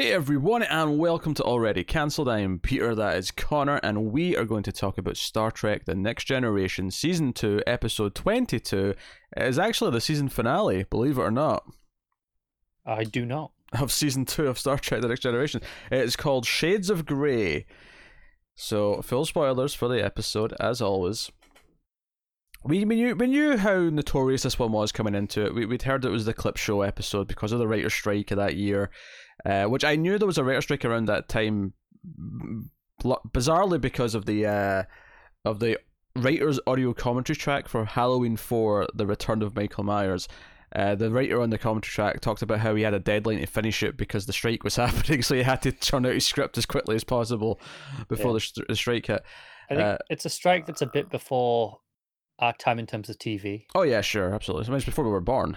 Hey everyone, and welcome to Already Cancelled. I am Peter, that is Connor, and we are going to talk about Star Trek The Next Generation, Season 2, Episode 22. It is actually the season finale, believe it or not, I do not. of Season 2 of Star Trek The Next Generation. It is called Shades of Grey. So, full spoilers for the episode, as always. We, we, knew, we knew how notorious this one was coming into it. We, we'd heard it was the clip show episode because of the writer's strike of that year. Uh, which I knew there was a writer strike around that time, bizarrely because of the uh, of the writer's audio commentary track for Halloween Four: The Return of Michael Myers. Uh, the writer on the commentary track talked about how he had a deadline to finish it because the strike was happening, so he had to turn out his script as quickly as possible before Yeah. the, the strike hit. I think Uh, it's a strike that's a bit before our time in terms of TV. Oh yeah, sure, absolutely. So it's before we were born.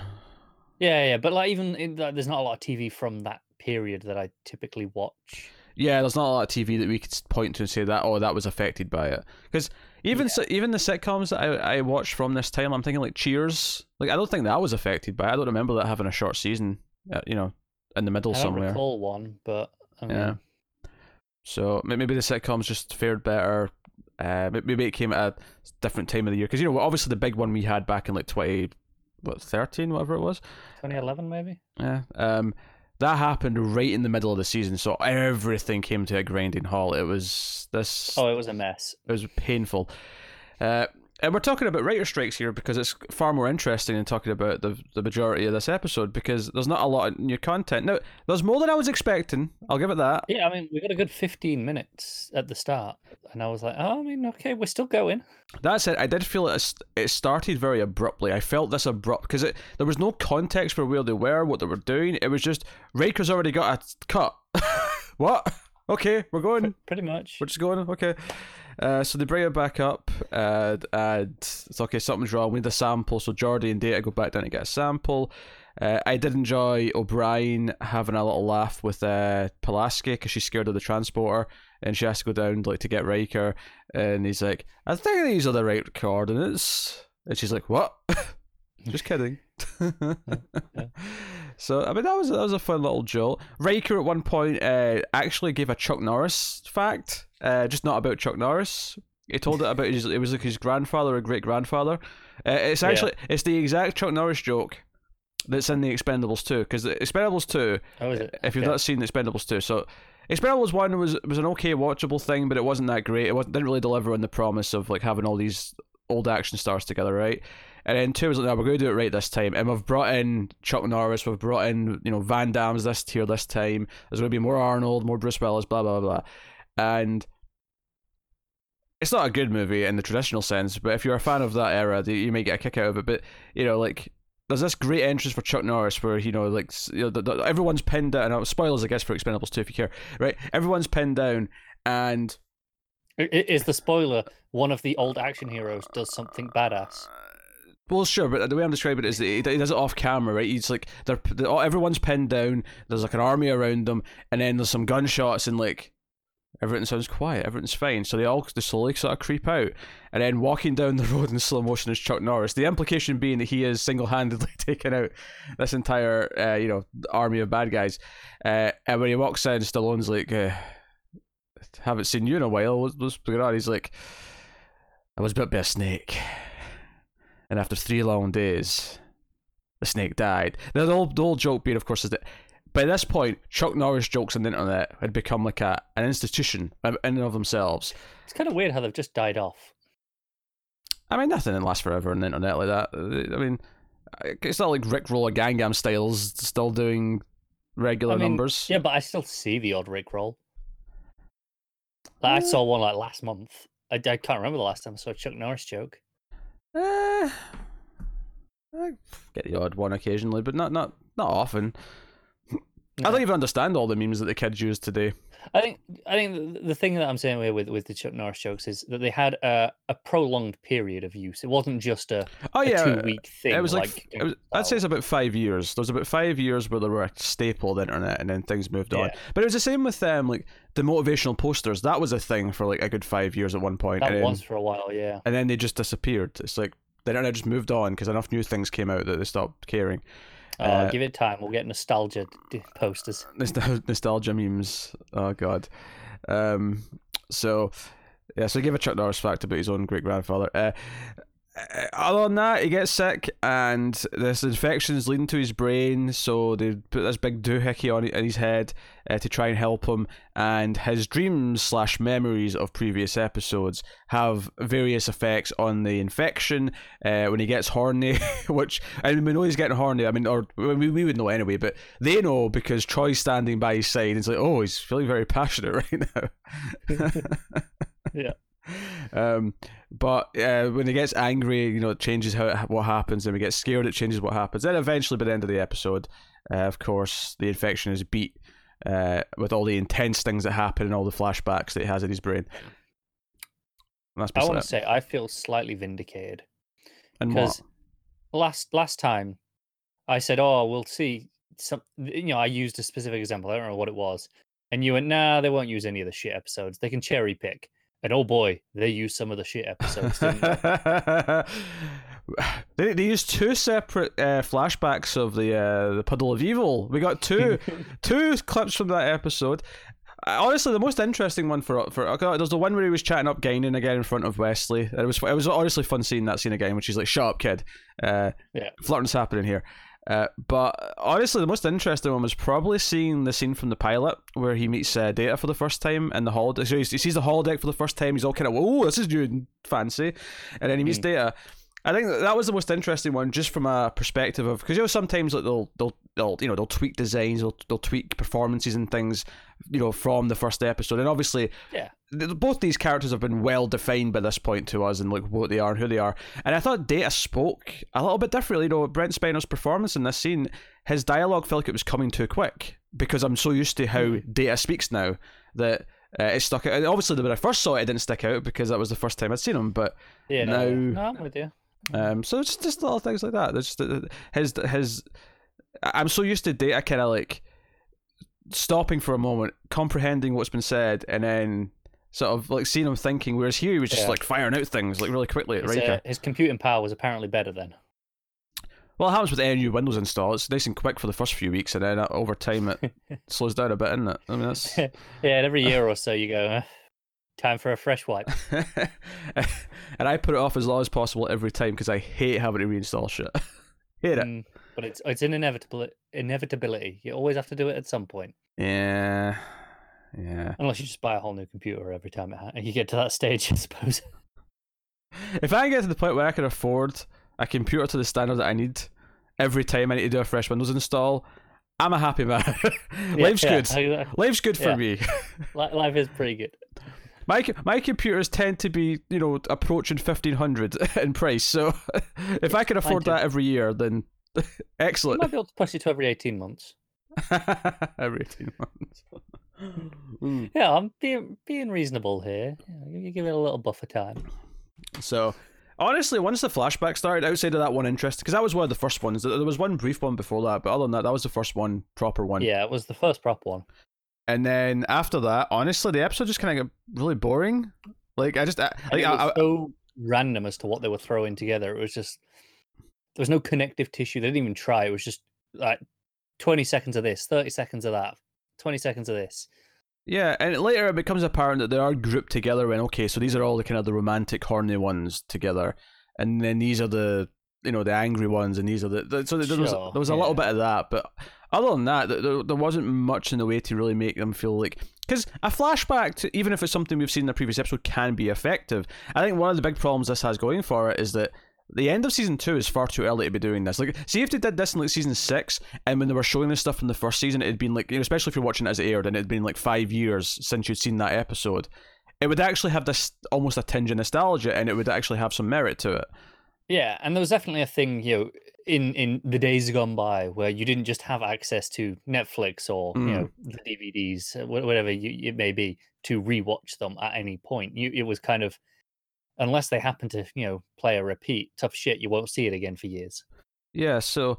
Yeah, yeah, but like even in, like, there's not a lot of TV from that period that I typically watch. Yeah, there's not a lot of TV that we could point to and say that oh that was affected by it. Because even so, even the sitcoms that I I watched from this time, I'm thinking like Cheers. Like I don't think that was affected by. it. I don't remember that having a short season. Uh, you know, in the middle I don't somewhere. recall one, but I mean, Yeah. So maybe the sitcoms just fared better. Uh, maybe it came at a different time of the year because you know obviously the big one we had back in like twenty what thirteen whatever it was. 2011 maybe. Yeah. Um, that happened right in the middle of the season, so everything came to a grinding halt. It was this. Oh, it was a mess. It was painful. Uh, and we're talking about writer strikes here because it's far more interesting than talking about the the majority of this episode because there's not a lot of new content. Now, there's more than I was expecting. I'll give it that. Yeah, I mean, we got a good 15 minutes at the start, and I was like, oh, I mean, okay, we're still going. That said, I did feel it, it started very abruptly. I felt this abrupt because it there was no context for where they were, what they were doing. It was just Riker's already got a cut. what? Okay, we're going. Pretty much. We're just going. Okay. Uh, so they bring it back up, and, and it's okay. Something's wrong. We need a sample. So Geordi and Data go back down to get a sample. Uh, I did enjoy O'Brien having a little laugh with uh, Pulaski because she's scared of the transporter, and she has to go down like to get Riker, and he's like, "I think these are the right coordinates," and she's like, "What?" Just kidding. So I mean that was that was a fun little jolt. Riker at one point uh, actually gave a Chuck Norris fact, uh, just not about Chuck Norris. He told it about his it was like his grandfather or great grandfather. Uh, it's Yeah. actually it's the exact Chuck Norris joke that's in the Expendables 2 because the Expendables 2 Oh, is it? if you've Okay. not seen the Expendables 2 so Expendables 1 was was an okay watchable thing but it wasn't that great it wasn't, didn't really deliver on the promise of like having all these old action stars together right and then 2 was like no we're going to do it right this time and we've brought in Chuck Norris we've brought in you know Van Damme's this tier this time there's going to be more Arnold more Bruce Willis blah blah blah and it's not a good movie in the traditional sense, but if you're a fan of that era, you may get a kick out of it. But you know, like there's this great entrance for Chuck Norris where you know, like you know, the, the, everyone's pinned down. uh, Spoilers, I guess, for Expendables 2 if you care, right? Everyone's pinned down, and Is the spoiler one of the old action heroes does something badass? Well, sure, but the way I'm describing it is that he does it off camera, right? He's like, they're, they all everyone's pinned down. There's like an army around them, and then there's some gunshots, and like everything sounds quiet, everything's fine. So they all they slowly sort of creep out, and then walking down the road in slow motion is Chuck Norris. The implication being that he is single handedly taking out this entire, uh, you know, army of bad guys. Uh, and when he walks in, Stallone's like, uh, "Haven't seen you in a while. What's going on?" He's like, "I was bit by a snake." And after three long days, the snake died. Now, the old, the old joke being, of course, is that by this point, Chuck Norris jokes on the internet had become like a an institution in and of themselves. It's kind of weird how they've just died off. I mean, nothing lasts forever on the internet like that. I mean, it's not like Rick Roller Gangnam Style's still doing regular I mean, numbers. Yeah, but I still see the odd Rick roll. Like, I Uh, saw one like last month. I, I can't remember the last time I saw a Chuck Norris joke. Eh, I get the odd one occasionally, but not not not often. I don't even understand all the memes that the kids use today. I think I think the, thing that I'm saying with with- with the Chuck Norris jokes is that they had a, a prolonged period of use. It wasn't just a, Oh a yeah, two week thing. It was like, it was, I'd say it's about five years. There was about five years where they were a staple of the internet, and then things moved on. Yeah. But it was the same with them, like the motivational posters. That was a thing for like a good five years at one point, that and then, was for a while. Yeah, and then they just disappeared. It's like the internet just moved on because enough new things came out that they stopped caring. Oh, Uh, give it time. We'll get nostalgia posters. Nostalgia memes. Oh god. Um. So, yeah. So, he gave a Chuck Norris fact about his own great grandfather. Uh, other than that, he gets sick, and this infection is leading to his brain. So they put this big doohickey on in his head uh, to try and help him. And his dreams slash memories of previous episodes have various effects on the infection. Uh, when he gets horny, which I mean, we know he's getting horny. I mean, or we, we would know anyway, but they know because Troi's standing by his side. And it's like, oh, he's feeling very passionate right now. Yeah. Um, but uh, when he gets angry, you know, it changes how what happens. And we get scared, it changes what happens. Then eventually, by the end of the episode, uh, of course, the infection is beat uh, with all the intense things that happen and all the flashbacks that he has in his brain. I want to say I feel slightly vindicated And what? because last last time I said, "Oh, we'll see." Some, you know, I used a specific example. I don't know what it was, and you went, "Nah, they won't use any of the shit episodes. They can cherry pick." And oh boy, they used some of the shit episodes. They? they, they used two separate uh, flashbacks of the uh, the puddle of evil. We got two two clips from that episode. Uh, Honestly, the most interesting one for for there's the one where he was chatting up Guinan again in front of Wesley. It was it was honestly fun seeing that scene again when she's like, "Shut up, kid." Uh, Yeah. flirting's happening here. Uh, but honestly, the most interesting one was probably seeing the scene from the pilot where he meets uh, Data for the first time in the holodeck. So he sees the holodeck for the first time. He's all kind of, "Oh, this is new and fancy," and then he meets Data. I think that that was the most interesting one, just from a perspective of because you know sometimes like they'll they'll they'll you know they'll tweak designs, they'll they'll tweak performances and things, you know, from the first episode, and obviously Yeah. Th- both these characters have been well defined by this point to us and like what they are and who they are. And I thought Data spoke a little bit differently. You know, Brent Spiner's performance in this scene, his dialogue felt like it was coming too quick because I'm so used to how Data speaks now that uh, it stuck out. And obviously, when I first saw it, it didn't stick out because that was the first time I'd seen him. But Yeah, No. no, no, I'm with you. um, so it's just little things like that. There's just uh, his his. I'm so used to Data kind of like stopping for a moment, comprehending what's been said, and then sort of like seeing him thinking. Whereas here he was just Yeah. like firing out things like really quickly at His, Riker. uh, his computing power was apparently better then. Well, it happens with any new Windows install. It's nice and quick for the first few weeks, and then uh, over time it slows down a bit, isn't it? I mean, that's. yeah, and every year or so you go, uh, time for a fresh wipe. and I put it off as long as possible every time because I hate having to reinstall shit. hate it. Mm, but it's it's an inevitable inevitability. You always have to do it at some point, Yeah, yeah. unless you just buy a whole new computer every time it ha- you get to that stage, I suppose. If I get to the point where I can afford a computer to the standard that I need every time I need to do a fresh Windows install, I'm a happy man. Life's Yeah, good. yeah, uh, Life's good for Yeah. me. Life is pretty good. My my computers tend to be you know approaching fifteen hundred in price. So if I can afford that every year, then excellent. might be able to push it to every eighteen months. every eighteen months. Mm. Yeah, I'm being being reasonable here. You you give it a little buffer time. So honestly, once the flashback started, outside of that one interest, because that was one of the first ones. There was one brief one before that, but other than that, that was the first one, proper one. Yeah, it was the first proper one. And then after that, honestly, the episode just kind of got really boring. Like I just, I, like, it I, was I, so random as to what they were throwing together. It was just there was no connective tissue. They didn't even try. It was just like twenty seconds of this, thirty seconds of that, twenty seconds of this. Yeah, and later it becomes apparent that they are grouped together. when okay, so these are all the kind of the romantic, horny ones together, and then these are the you know the angry ones, and these are the, the so there was there was a little bit of that, but other than that, there, there wasn't much in the way to really make them feel like because a flashback to even if it's something we've seen in the previous episode can be effective. I think one of the big problems this has going for it is that the end of season two is far too early to be doing this. Like, see if they did this in like season six, and when they were showing this stuff from the first season, it had been like, you know, especially if you're watching it as it aired, and it had been like five years since you'd seen that episode. It would actually have this almost a tinge of nostalgia, and it would actually have some merit to it. Yeah, and there was definitely a thing, you know, in in the days gone by where you didn't just have access to Netflix or Mm. you know the DVDs, whatever you, it may be, to rewatch them at any point. You it was kind of unless they happen to you know play a repeat, tough shit. You won't see it again for years. Yeah, so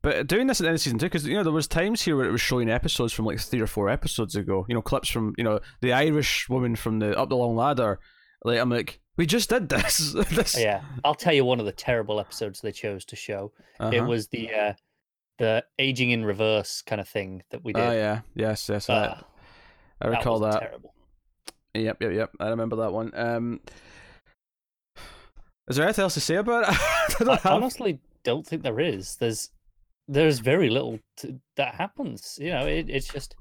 but doing this at the end of season two, because you know there was times here where it was showing episodes from like three or four episodes ago. You know, clips from you know the Irish woman from the Up the Long Ladder. Like I'm like, we just did this. this Yeah, I'll tell you one of the terrible episodes they chose to show. It uh-huh. was the uh, the aging in reverse kind of thing that we did. Oh yeah, yes, yes. I, Ah, I recall was that. Terrible. Yep, yep, yep. I remember that one. Um, is there anything else to say about it? I I have- honestly don't think there is. There's there's very little to, that happens. You know, it, it's just,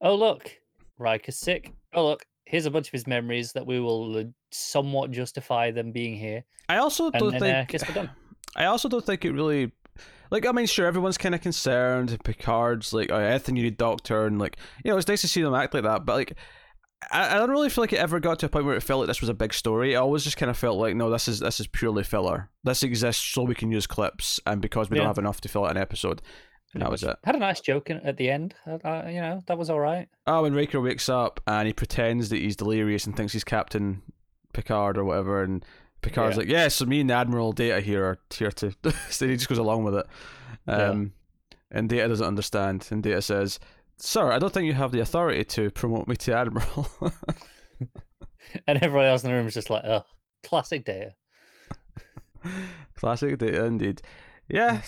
oh look, Riker's sick. Oh look, here's a bunch of his memories that we will uh, somewhat justify them being here, I also and don't think. uh, we're done. I also don't think it really. Like, I mean, sure, everyone's kind of concerned. Picard's like, oh, Ethan, you need doctor, and like, you know, it's nice to see them act like that. But like, I, I don't really feel like it ever got to a point where it felt like this was a big story. I always just kind of felt like, no, this is this is purely filler. This exists so we can use clips, and because we don't have enough to fill out an episode, and that was it. Had a nice joke in, at the end. Uh, uh, you know, that was all right. Oh, when Riker wakes up and he pretends that he's delirious and thinks he's Captain Picard or whatever, and Picard's Yeah. like, "Yeah, so me and the Admiral Data here are here to." so he just goes along with it, Yeah. um, and Data doesn't understand, and Data says, "Sir, I don't think you have the authority to promote me to Admiral." And everyone else in the room is just like, oh, classic data. Classic Data, indeed. Yeah,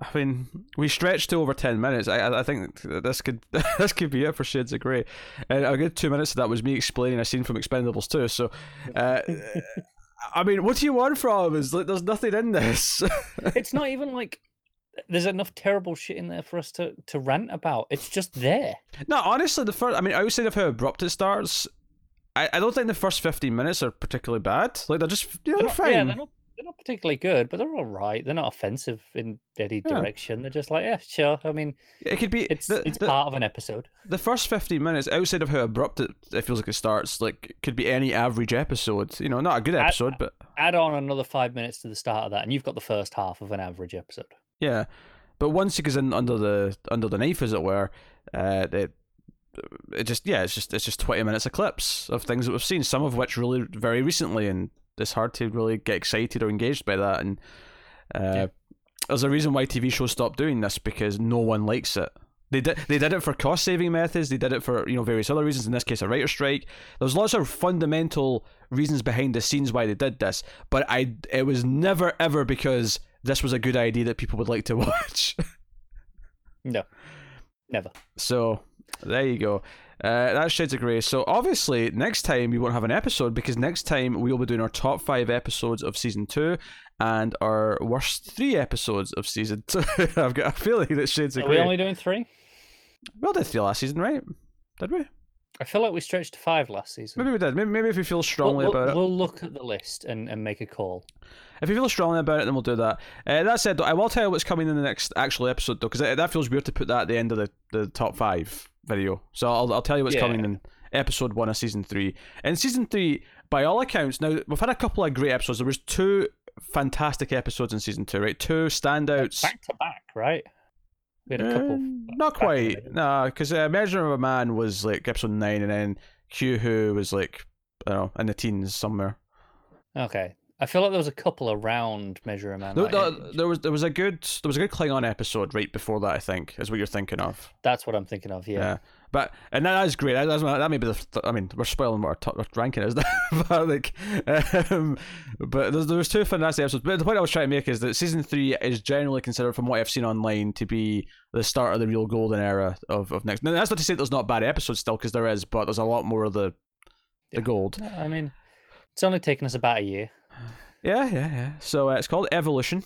I mean, we stretched to over ten minutes. I, I think this could this could be it for Shades of Grey, and a good two minutes of that was me explaining a scene from Expendables 2. So, uh, I mean, what do you want from us? Like, there's nothing in this. it's not even like there's enough terrible shit in there for us to, to rant about. It's just there. no, honestly, the first. I mean, outside of how abrupt it starts, I, I don't think the first fifteen minutes are particularly bad. Like they're just you know, They're they're not, fine. yeah, they're not they're not particularly good, but they're all right. They're not offensive in any Yeah. direction. They're just like, yeah, sure. I mean, it could be it's the, it's the, part of an episode. the first 15 minutes outside of how abrupt it, it feels like it starts like could be any average episode you know not a good episode but Add on another five minutes to the start of that, and you've got the first half of an average episode. Yeah, but once he goes in under the under the knife, as it were, uh, it it just yeah, it's just it's just twenty minutes of clips of things that we've seen, some of which really very recently, and it's hard to really get excited or engaged by that. And uh, Yeah. there's a reason why TV shows stopped doing this because no one likes it. They did they did it for cost saving methods. They did it for you know various other reasons. In this case, a writer strike. There's lots of fundamental reasons behind the scenes why they did this, but I it was never ever because this was a good idea that people would like to watch. No, never. so there you go. Uh, that's Shades of Grey. So obviously next time we won't have an episode because next time we will be doing our top five episodes of season two and our worst three episodes of season two. I've got a feeling that Shades of Are we Grey. only doing three? We all did three last season, right? Did we? I feel like we stretched to five last season. Maybe we did. Maybe, maybe if we feel We'll, strongly we'll- about it. we'll look at the list and, and make a call. If you feel strongly about it, then we'll do that. Uh, that said, though, I will tell you what's coming in the next actual episode, though, because that feels weird to put that at the end of the, the top five video. So I'll, I'll tell you what's Yeah. coming in episode one of season three. In season three, by all accounts, now we've had a couple of great episodes. There was two fantastic episodes in season two, right? Two standouts. Back to back, right? We had a couple. Uh, not back in the quite, no, because uh, Measure of a Man was like episode nine, and then Q Who was like I don't know in the teens somewhere. Okay. I feel like there was a couple around Measure of a Man. There, there, there was there was a good there was a good Klingon episode right before that. I think is what you're thinking of. That's what I'm thinking of. Yeah. But and that is great. That, that's, that may be the. th- I mean, we're spoiling what our, top, our ranking is, but like, um, but there's there's two fantastic episodes. But the point I was trying to make is that season three is generally considered, from what I've seen online, to be the start of the real golden era of of next. Now that's not to say there's not bad episodes still, because there is, but there's a lot more of the the Yeah. gold. I mean, it's only taken us about a year. Yeah, yeah, yeah. So uh, it's called Evolution.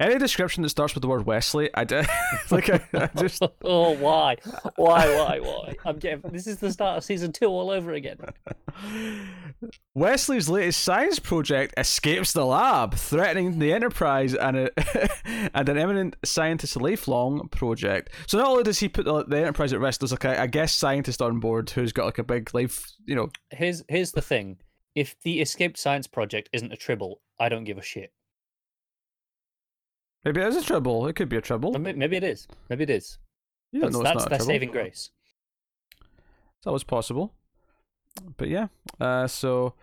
Any description that starts with the word Wesley, I d- like. I, I just oh, why, why, why, why? I'm getting. This is the start of season two all over again. Wesley's latest science project escapes the lab, threatening the Enterprise and a, and an eminent scientist's lifelong project. So not only does he put the, the Enterprise at risk, there's like a, a guest scientist on board who's got like a big life, you know. Here's here's the thing: if the escaped science project isn't a tribble, I don't give a shit. Maybe it is a tribble. It could be a tribble. Or Maybe it is. Maybe it is. You don't That's, know it's that's their saving grace. That always possible. But yeah, uh, so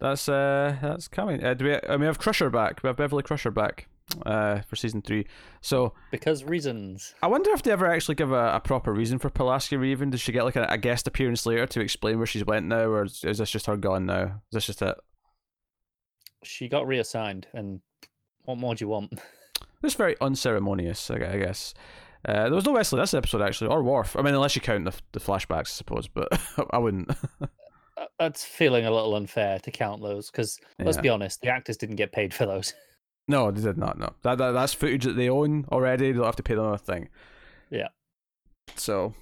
that's uh, that's coming. Uh, do we? Uh, we have Crusher back. We have Beverly Crusher back uh, for season three. So Because reasons. I wonder if they ever actually give a, a proper reason for Pulaski Reven. Does she get like a, a guest appearance later to explain where she's went now, or is, is this just her gone now? Is this just it? She got reassigned, and What more do you want? It's very unceremonious, I guess. Uh, there was no Wesley this episode actually, or Worf. I mean, unless you count the, the flashbacks, I suppose, but I wouldn't. Uh, That's feeling a little unfair to count those because let's Yeah. be honest, the actors didn't get paid for those. no, they did not. No, that, that that's footage that they own already. They don't have to pay them a thing. Yeah. So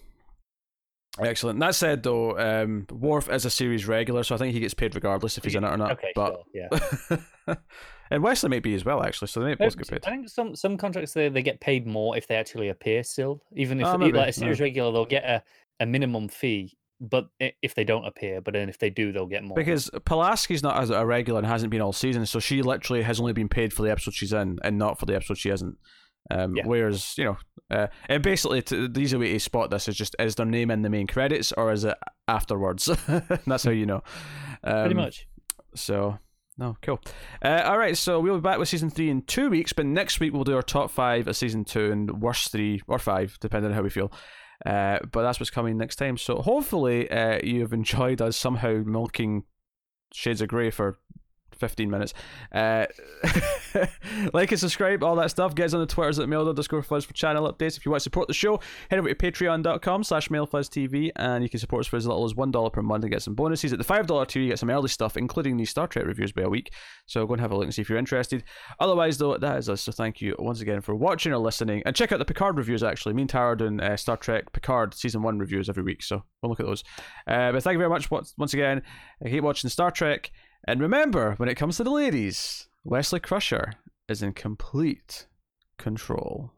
excellent. That said, though, um, Worf is a series regular, so I think he gets paid regardless if he's in it or not. okay, but sure, yeah. and Wesley may be as well, actually. So they may both get paid. I think some some contracts they, they get paid more if they actually appear still. Even if Oh, maybe, like a series yeah. regular, they'll get a, a minimum fee, but if they don't appear, but then if they do, they'll get more. Because Pulaski's not as a regular and hasn't been all season, so she literally has only been paid for the episode she's in and not for the episode she isn't. Um, Yeah. Whereas, you know, uh, and basically, to, the easy way to spot this is just is their name in the main credits or is it afterwards? That's how you know. Um, pretty much. So, no, cool. Uh, all right, so we'll be back with season three in two weeks, but next week we'll do our top five of season two and worst three or five, depending on how we feel. Uh, but that's what's coming next time. So hopefully uh, you've enjoyed us somehow milking Shades of Grey for 15 minutes. Like and subscribe, all that stuff. Get us on the Twitters at mail underscore fuzz for channel updates. If you want to support the show, head over to patreon.com slash mailfuzztv and you can support us for as little as $1 per month and get some bonuses. At the $5 tier, you get some early stuff, including these Star Trek reviews by a week. So go and have a look and see if you're interested. Otherwise, though, that is us. So thank you once again for watching or listening. And check out the Picard reviews, actually. Me and Tara are doing uh, Star Trek Picard Season 1 reviews every week. So we'll look at those. Uh, but thank you very much once once again. I keep watching Star Trek. And remember, when it comes to the ladies, Wesley Crusher is in complete control.